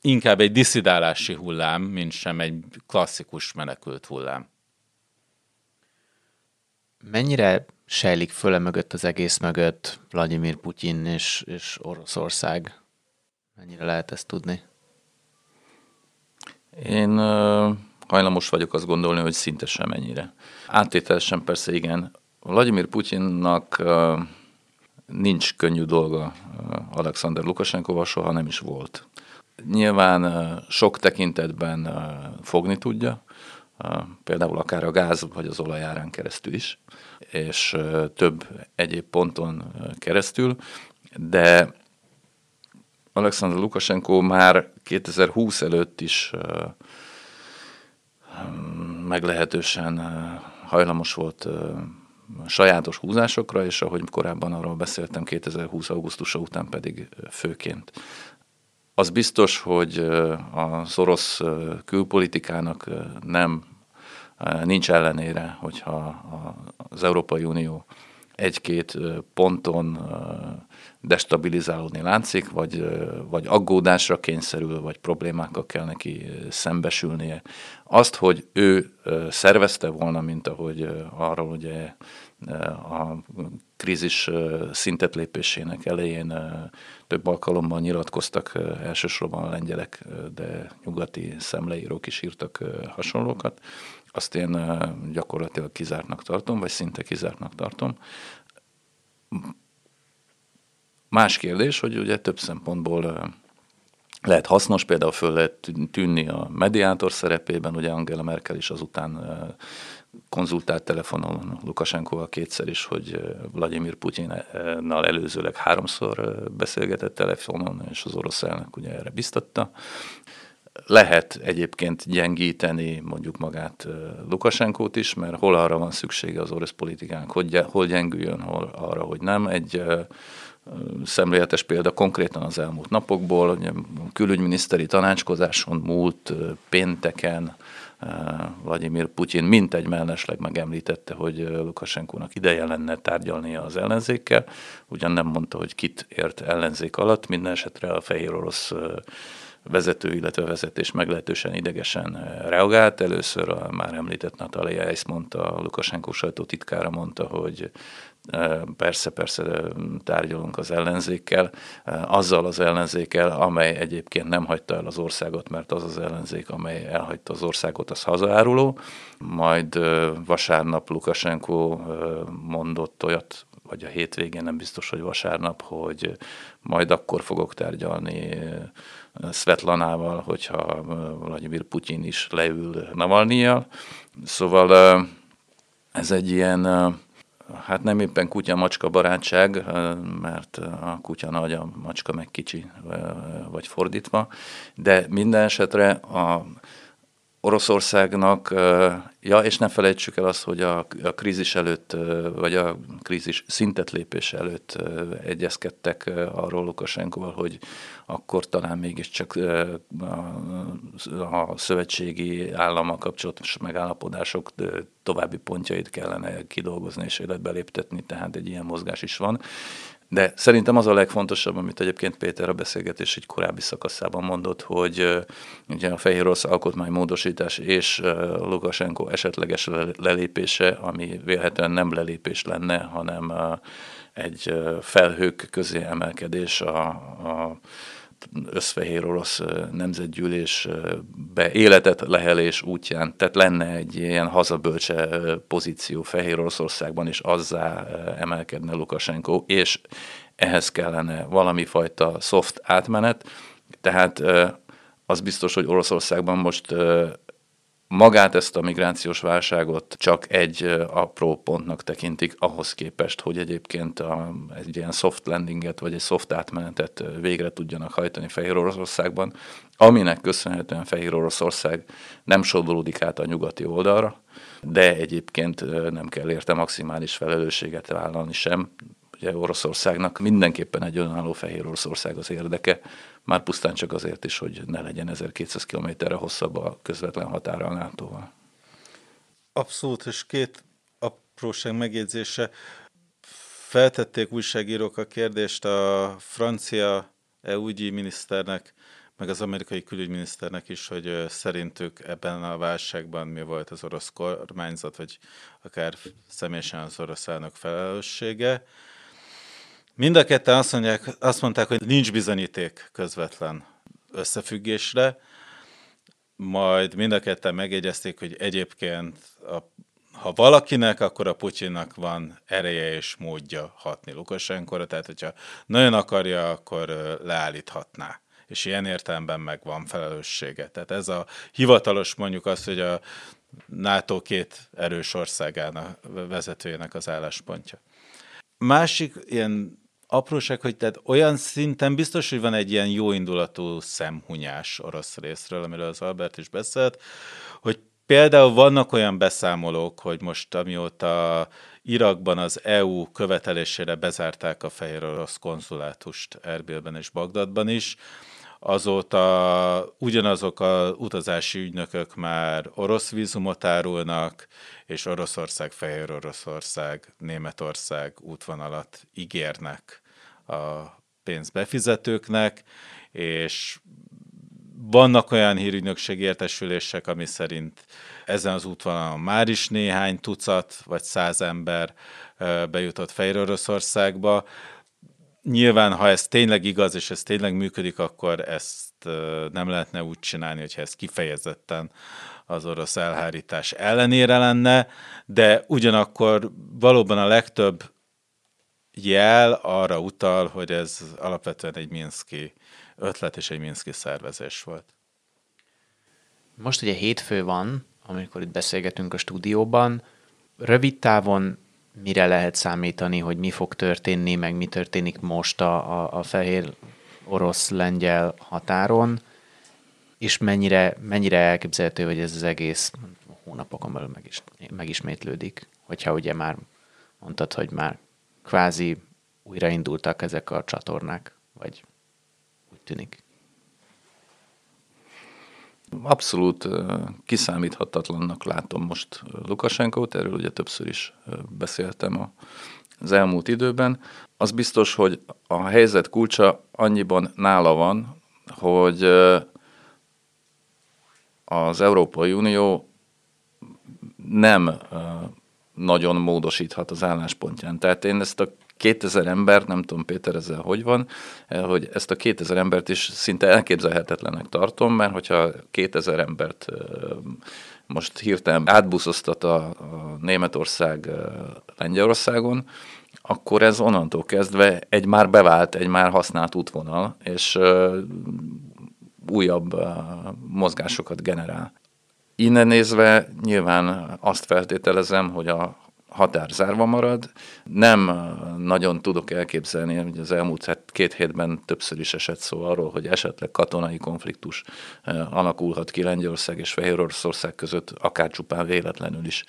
inkább egy diszidálási hullám, mint sem egy klasszikus menekült hullám. Mennyire sejlik föle mögött az egész mögött Vladimir Putyin és, és Oroszország? Mennyire lehet ezt tudni? Én uh, hajlamos vagyok azt gondolni, hogy szinte semennyire. Áttételesen persze igen. Vladimir Putyinnak nincs könnyű dolga Alexander Lukashenkoval, soha nem is volt. Nyilván sok tekintetben fogni tudja, például akár a gáz vagy az olajárán keresztül is, és több egyéb ponton keresztül, de Alexander Lukashenko már 2020 előtt is meglehetősen hajlamos volt sajátos húzásokra, és ahogy korábban arról beszéltem, 2020. augusztusa után pedig főként. Az biztos, hogy az orosz külpolitikának nem nincs ellenére, hogyha az Európai Unió egy-két ponton destabilizálódni látszik, vagy, vagy aggódásra kényszerül, vagy problémákkal kell neki szembesülnie. Azt, hogy ő szervezte volna, mint ahogy arról ugye a krízis szintet lépésének elején több alkalommal nyilatkoztak elsősorban a lengyelek, de nyugati szemleírók is írtak hasonlókat azt én gyakorlatilag kizártnak tartom, vagy szinte kizártnak tartom. Más kérdés, hogy ugye több szempontból lehet hasznos, például föl lehet tűnni a mediátor szerepében, ugye Angela Merkel is azután konzultált telefonon Lukasenkoval kétszer is, hogy Vladimir Putyinnal előzőleg háromszor beszélgetett telefonon, és az orosz elnök ugye erre biztatta lehet egyébként gyengíteni mondjuk magát Lukasenkót is, mert hol arra van szüksége az orosz politikának, hogy hol gyengüljön, hol arra, hogy nem. Egy szemléletes példa konkrétan az elmúlt napokból, ugye a külügyminiszteri tanácskozáson múlt pénteken Vladimir Putyin mintegy mellesleg megemlítette, hogy Lukasenkónak ideje lenne tárgyalnia az ellenzékkel. Ugyan nem mondta, hogy kit ért ellenzék alatt, minden esetre a fehér orosz vezető, illetve vezetés meglehetősen idegesen reagált. Először a már említett Natalia Eisz mondta, a Lukasenko sajtótitkára mondta, hogy persze, persze tárgyalunk az ellenzékkel, azzal az ellenzékkel, amely egyébként nem hagyta el az országot, mert az az ellenzék, amely elhagyta az országot, az hazaáruló. Majd vasárnap Lukasenko mondott olyat, vagy a hétvégén, nem biztos, hogy vasárnap, hogy majd akkor fogok tárgyalni Svetlanával, hogyha Vladimir Putyin is leül Navalnyjal. Szóval ez egy ilyen hát nem éppen kutya-macska barátság, mert a kutya nagy, a macska meg kicsi, vagy fordítva, de minden esetre a Oroszországnak, ja, és ne felejtsük el azt, hogy a, a krízis előtt, vagy a krízis szintet lépés előtt egyezkedtek arról Lukasenkoval, hogy akkor talán mégiscsak a, a szövetségi állama kapcsolatos megállapodások további pontjait kellene kidolgozni és életbe léptetni, tehát egy ilyen mozgás is van. De szerintem az a legfontosabb, amit egyébként Péter a beszélgetés egy korábbi szakaszában mondott, hogy ugye a fehér orosz alkotmánymódosítás és Lukashenko esetleges lelépése, ami vélhetően nem lelépés lenne, hanem egy felhők közé emelkedés a, a összfehér orosz nemzetgyűlés be életet lehelés útján, tehát lenne egy ilyen hazabölcse pozíció Fehér Oroszországban, és azzá emelkedne Lukasenko, és ehhez kellene valami fajta soft átmenet, tehát az biztos, hogy Oroszországban most magát ezt a migrációs válságot csak egy apró pontnak tekintik ahhoz képest, hogy egyébként a, egy ilyen soft landinget vagy egy soft átmenetet végre tudjanak hajtani Fehér Oroszországban, aminek köszönhetően Fehér Oroszország nem sodolódik át a nyugati oldalra, de egyébként nem kell érte maximális felelősséget vállalni sem, ugye Oroszországnak mindenképpen egy önálló Fehér Oroszország az érdeke, már pusztán csak azért is, hogy ne legyen 1200 kilométerre hosszabb a közvetlen határa a NATO-val. Abszolút, és két apróság megjegyzése. Feltették újságírók a kérdést a francia EU-ügyi miniszternek, meg az amerikai külügyminiszternek is, hogy szerintük ebben a válságban mi volt az orosz kormányzat, vagy akár személyesen az orosz elnök felelőssége. Mind a ketten azt, mondják, azt mondták, hogy nincs bizonyíték közvetlen összefüggésre, majd mind a ketten megjegyezték, hogy egyébként a, ha valakinek, akkor a Putyinnak van ereje és módja hatni Lukasenkora, tehát hogyha nagyon akarja, akkor leállíthatná és ilyen értelemben meg van felelőssége. Tehát ez a hivatalos mondjuk az, hogy a NATO két erős országának vezetőjének az álláspontja. Másik ilyen apróság, hogy tehát olyan szinten biztos, hogy van egy ilyen jóindulatú szemhunyás orosz részről, amiről az Albert is beszélt, hogy például vannak olyan beszámolók, hogy most amióta Irakban az EU követelésére bezárták a fehér orosz konzulátust Erbilben és Bagdadban is, azóta ugyanazok a utazási ügynökök már orosz vízumot árulnak, és Oroszország, Fehér Oroszország, Németország útvonalat ígérnek a pénzbefizetőknek, és vannak olyan hírügynökség értesülések, ami szerint ezen az útvonalon már is néhány tucat vagy száz ember bejutott Fehér Oroszországba. Nyilván, ha ez tényleg igaz, és ez tényleg működik, akkor ezt nem lehetne úgy csinálni, hogyha ez kifejezetten az orosz elhárítás ellenére lenne, de ugyanakkor valóban a legtöbb jel arra utal, hogy ez alapvetően egy Minszki ötlet és egy Minszki szervezés volt. Most ugye hétfő van, amikor itt beszélgetünk a stúdióban. Rövid távon mire lehet számítani, hogy mi fog történni, meg mi történik most a, a, a fehér orosz-lengyel határon, és mennyire, mennyire elképzelhető, hogy ez az egész hónapokon belül meg is, megismétlődik, hogyha ugye már mondtad, hogy már kvázi újraindultak ezek a csatornák, vagy úgy tűnik. Abszolút kiszámíthatatlannak látom most Lukasenkót, erről ugye többször is beszéltem az elmúlt időben. Az biztos, hogy a helyzet kulcsa annyiban nála van, hogy az Európai Unió nem nagyon módosíthat az álláspontján. Tehát én ezt a 2000 ember, nem tudom Péter ezzel hogy van, eh, hogy ezt a 2000 embert is szinte elképzelhetetlenek tartom, mert hogyha 2000 embert eh, most hirtelen átbuszoztat a Németország eh, Lengyelországon, akkor ez onnantól kezdve egy már bevált, egy már használt útvonal, és újabb mozgásokat generál. Innen nézve nyilván azt feltételezem, hogy a határ zárva marad. Nem nagyon tudok elképzelni, hogy az elmúlt két hétben többször is esett szó arról, hogy esetleg katonai konfliktus alakulhat ki Lengyelország és Fehéroroszország között, akár csupán véletlenül is.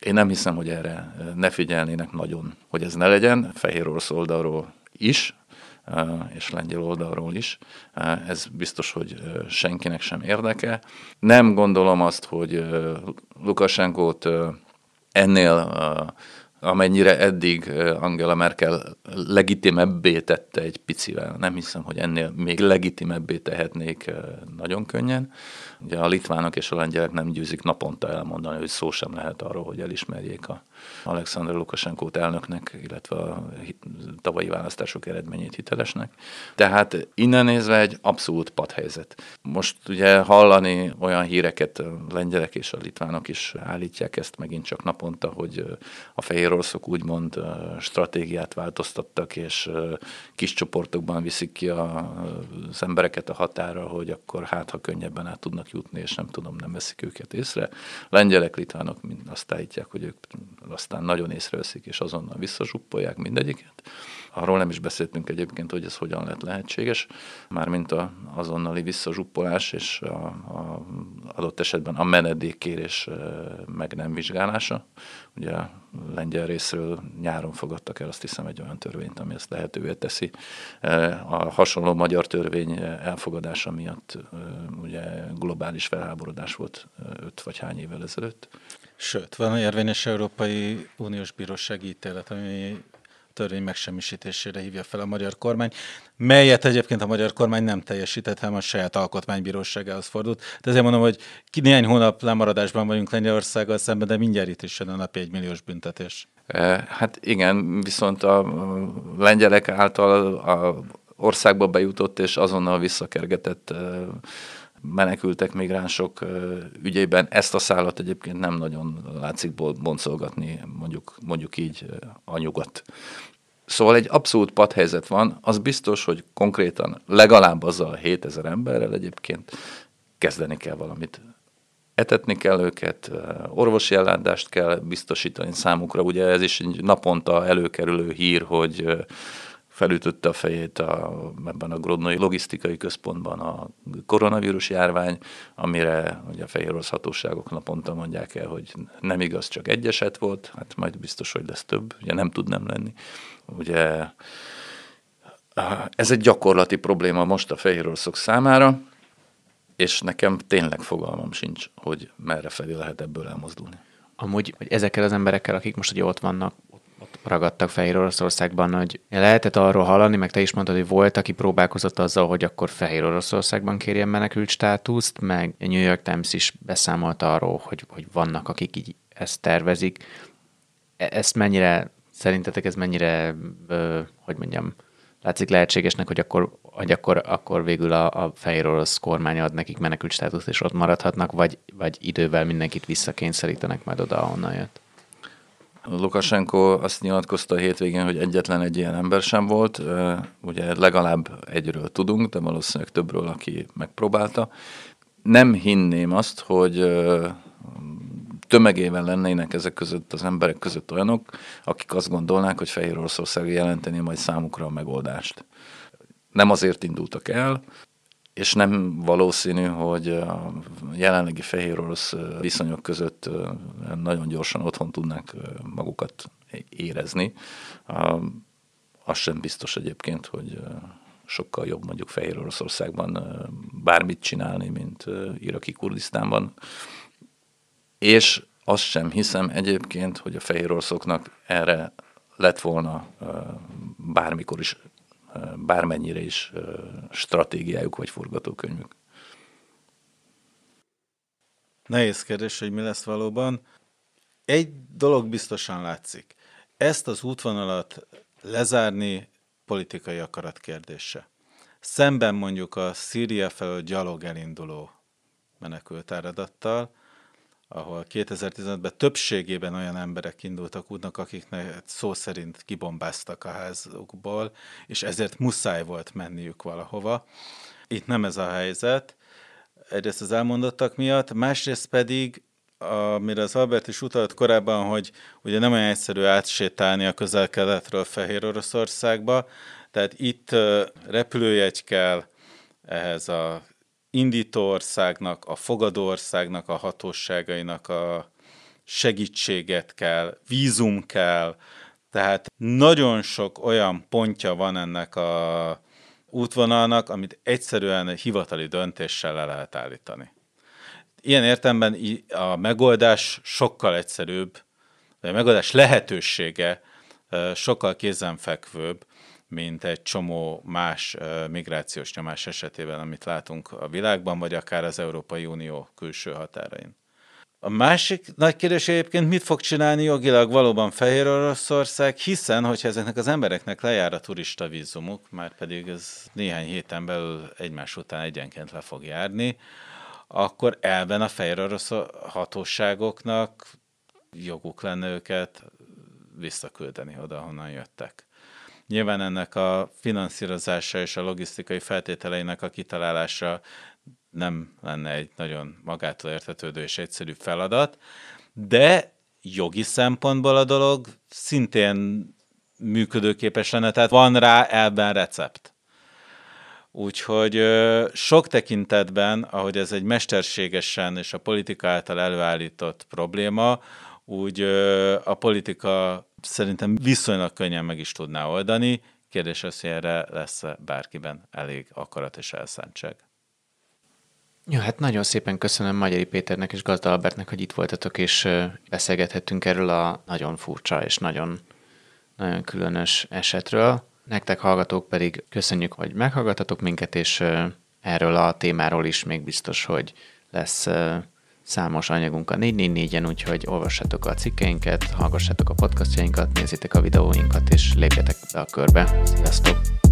Én nem hiszem, hogy erre ne figyelnének nagyon, hogy ez ne legyen, Fehér Orosz oldalról is, és lengyel oldalról is. Ez biztos, hogy senkinek sem érdeke. Nem gondolom azt, hogy Lukasenkót ennél amennyire eddig Angela Merkel legitimebbé tette egy picivel. Nem hiszem, hogy ennél még legitimebbé tehetnék nagyon könnyen. Ugye a litvánok és a lengyelek nem győzik naponta elmondani, hogy szó sem lehet arról, hogy elismerjék a Alexander Lukasenkót elnöknek, illetve a tavalyi választások eredményét hitelesnek. Tehát innen nézve egy abszolút padhelyzet. Most ugye hallani olyan híreket, a lengyelek és a litvánok is állítják ezt megint csak naponta, hogy a fehér oroszok úgymond stratégiát változtattak, és kis csoportokban viszik ki az embereket a határa, hogy akkor hát, ha könnyebben át tudnak jutni, és nem tudom, nem veszik őket észre. Lengyelek, litvánok mind azt állítják, hogy ők aztán nagyon észreveszik, és azonnal visszazsuppolják mindegyiket. Arról nem is beszéltünk egyébként, hogy ez hogyan lett lehetséges, mármint a azonnali visszazsuppolás és a, a adott esetben a menedékkérés meg nem vizsgálása. Ugye a lengyel részről nyáron fogadtak el azt hiszem egy olyan törvényt, ami ezt lehetővé teszi. A hasonló magyar törvény elfogadása miatt ugye globális felháborodás volt öt vagy hány évvel ezelőtt. Sőt, van érvényes Európai Uniós Bírósági ítélet, ami törvény megsemmisítésére hívja fel a magyar kormány, melyet egyébként a magyar kormány nem teljesített, hanem a saját alkotmánybíróságához fordult. De ezért mondom, hogy néhány hónap lemaradásban vagyunk Lengyelországgal szemben, de mindjárt itt is jön a napi egy milliós büntetés. E, hát igen, viszont a lengyelek által a országba bejutott és azonnal visszakergetett e, menekültek, migránsok ügyében ezt a szállat egyébként nem nagyon látszik boncolgatni, mondjuk, mondjuk így a nyugat. Szóval egy abszolút padhelyzet van, az biztos, hogy konkrétan legalább azzal a 7000 emberrel egyébként kezdeni kell valamit. Etetni kell őket, orvosi ellátást kell biztosítani számukra. Ugye ez is egy naponta előkerülő hír, hogy felütötte a fejét a, ebben a Grodnoi logisztikai központban a koronavírus járvány, amire ugye a fehér orosz hatóságok naponta mondják el, hogy nem igaz, csak egy eset volt, hát majd biztos, hogy lesz több, ugye nem tud nem lenni. Ugye ez egy gyakorlati probléma most a fehér oroszok számára, és nekem tényleg fogalmam sincs, hogy merre felé lehet ebből elmozdulni. Amúgy hogy ezekkel az emberekkel, akik most ugye ott vannak, ott ragadtak Fehér Oroszországban, hogy lehetett arról hallani, meg te is mondtad, hogy volt, aki próbálkozott azzal, hogy akkor Fehér Oroszországban kérjen menekült státuszt, meg a New York Times is beszámolt arról, hogy, hogy vannak, akik így ezt tervezik. E, ezt mennyire, szerintetek ez mennyire, ö, hogy mondjam, látszik lehetségesnek, hogy akkor, hogy akkor, akkor végül a, a fehér orosz kormány ad nekik menekült státuszt, és ott maradhatnak, vagy, vagy idővel mindenkit visszakényszerítenek majd oda, ahonnan jött? Lukasenko azt nyilatkozta a hétvégén, hogy egyetlen egy ilyen ember sem volt. Ugye legalább egyről tudunk, de valószínűleg többről, aki megpróbálta. Nem hinném azt, hogy tömegében lennének ezek között az emberek között olyanok, akik azt gondolnák, hogy Fehér Oroszország jelenteni majd számukra a megoldást. Nem azért indultak el, és nem valószínű, hogy a jelenlegi fehér orosz viszonyok között nagyon gyorsan otthon tudnák magukat érezni. az sem biztos egyébként, hogy sokkal jobb mondjuk Fehér Oroszországban bármit csinálni, mint iraki Kurdisztánban. És azt sem hiszem egyébként, hogy a fehér oroszoknak erre lett volna bármikor is, bármennyire is stratégiájuk vagy forgatókönyvük. Nehéz kérdés, hogy mi lesz valóban. Egy dolog biztosan látszik. Ezt az útvonalat lezárni politikai akarat kérdése. Szemben mondjuk a Szíria felől gyalog elinduló menekültáradattal, ahol 2015-ben többségében olyan emberek indultak útnak, akiknek szó szerint kibombáztak a házukból, és ezért muszáj volt menniük valahova. Itt nem ez a helyzet, egyrészt az elmondottak miatt, másrészt pedig amire az Albert is utalt korábban, hogy ugye nem olyan egyszerű átsétálni a közel-keletről Fehér Oroszországba, tehát itt repülőjegy kell ehhez a indító országnak, a fogadó országnak, a hatóságainak a segítséget kell, vízum kell, tehát nagyon sok olyan pontja van ennek a útvonalnak, amit egyszerűen hivatali döntéssel le lehet állítani. Ilyen értemben a megoldás sokkal egyszerűbb, vagy a megoldás lehetősége sokkal kézenfekvőbb, mint egy csomó más migrációs nyomás esetében, amit látunk a világban, vagy akár az Európai Unió külső határain. A másik nagy kérdés egyébként, mit fog csinálni jogilag valóban Fehér Oroszország, hiszen, hogyha ezeknek az embereknek lejár a turista vízumuk, már pedig ez néhány héten belül egymás után egyenként le fog járni, akkor elben a Fehér Orosz hatóságoknak joguk lenne őket visszaküldeni oda, honnan jöttek. Nyilván ennek a finanszírozása és a logisztikai feltételeinek a kitalálása nem lenne egy nagyon magától értetődő és egyszerű feladat, de jogi szempontból a dolog szintén működőképes lenne, tehát van rá elben recept. Úgyhogy sok tekintetben, ahogy ez egy mesterségesen és a politika által előállított probléma, úgy a politika szerintem viszonylag könnyen meg is tudná oldani. Kérdés az, hogy erre lesz bárkiben elég akarat és elszántság. Ja, hát nagyon szépen köszönöm Magyari Péternek és Gazda Albertnek, hogy itt voltatok, és beszélgethettünk erről a nagyon furcsa és nagyon, nagyon különös esetről. Nektek hallgatók pedig köszönjük, hogy meghallgatatok minket, és erről a témáról is még biztos, hogy lesz számos anyagunk a 444-en, úgyhogy olvassátok a cikkeinket, hallgassátok a podcastjainkat, nézzétek a videóinkat, és lépjetek be a körbe. Sziasztok!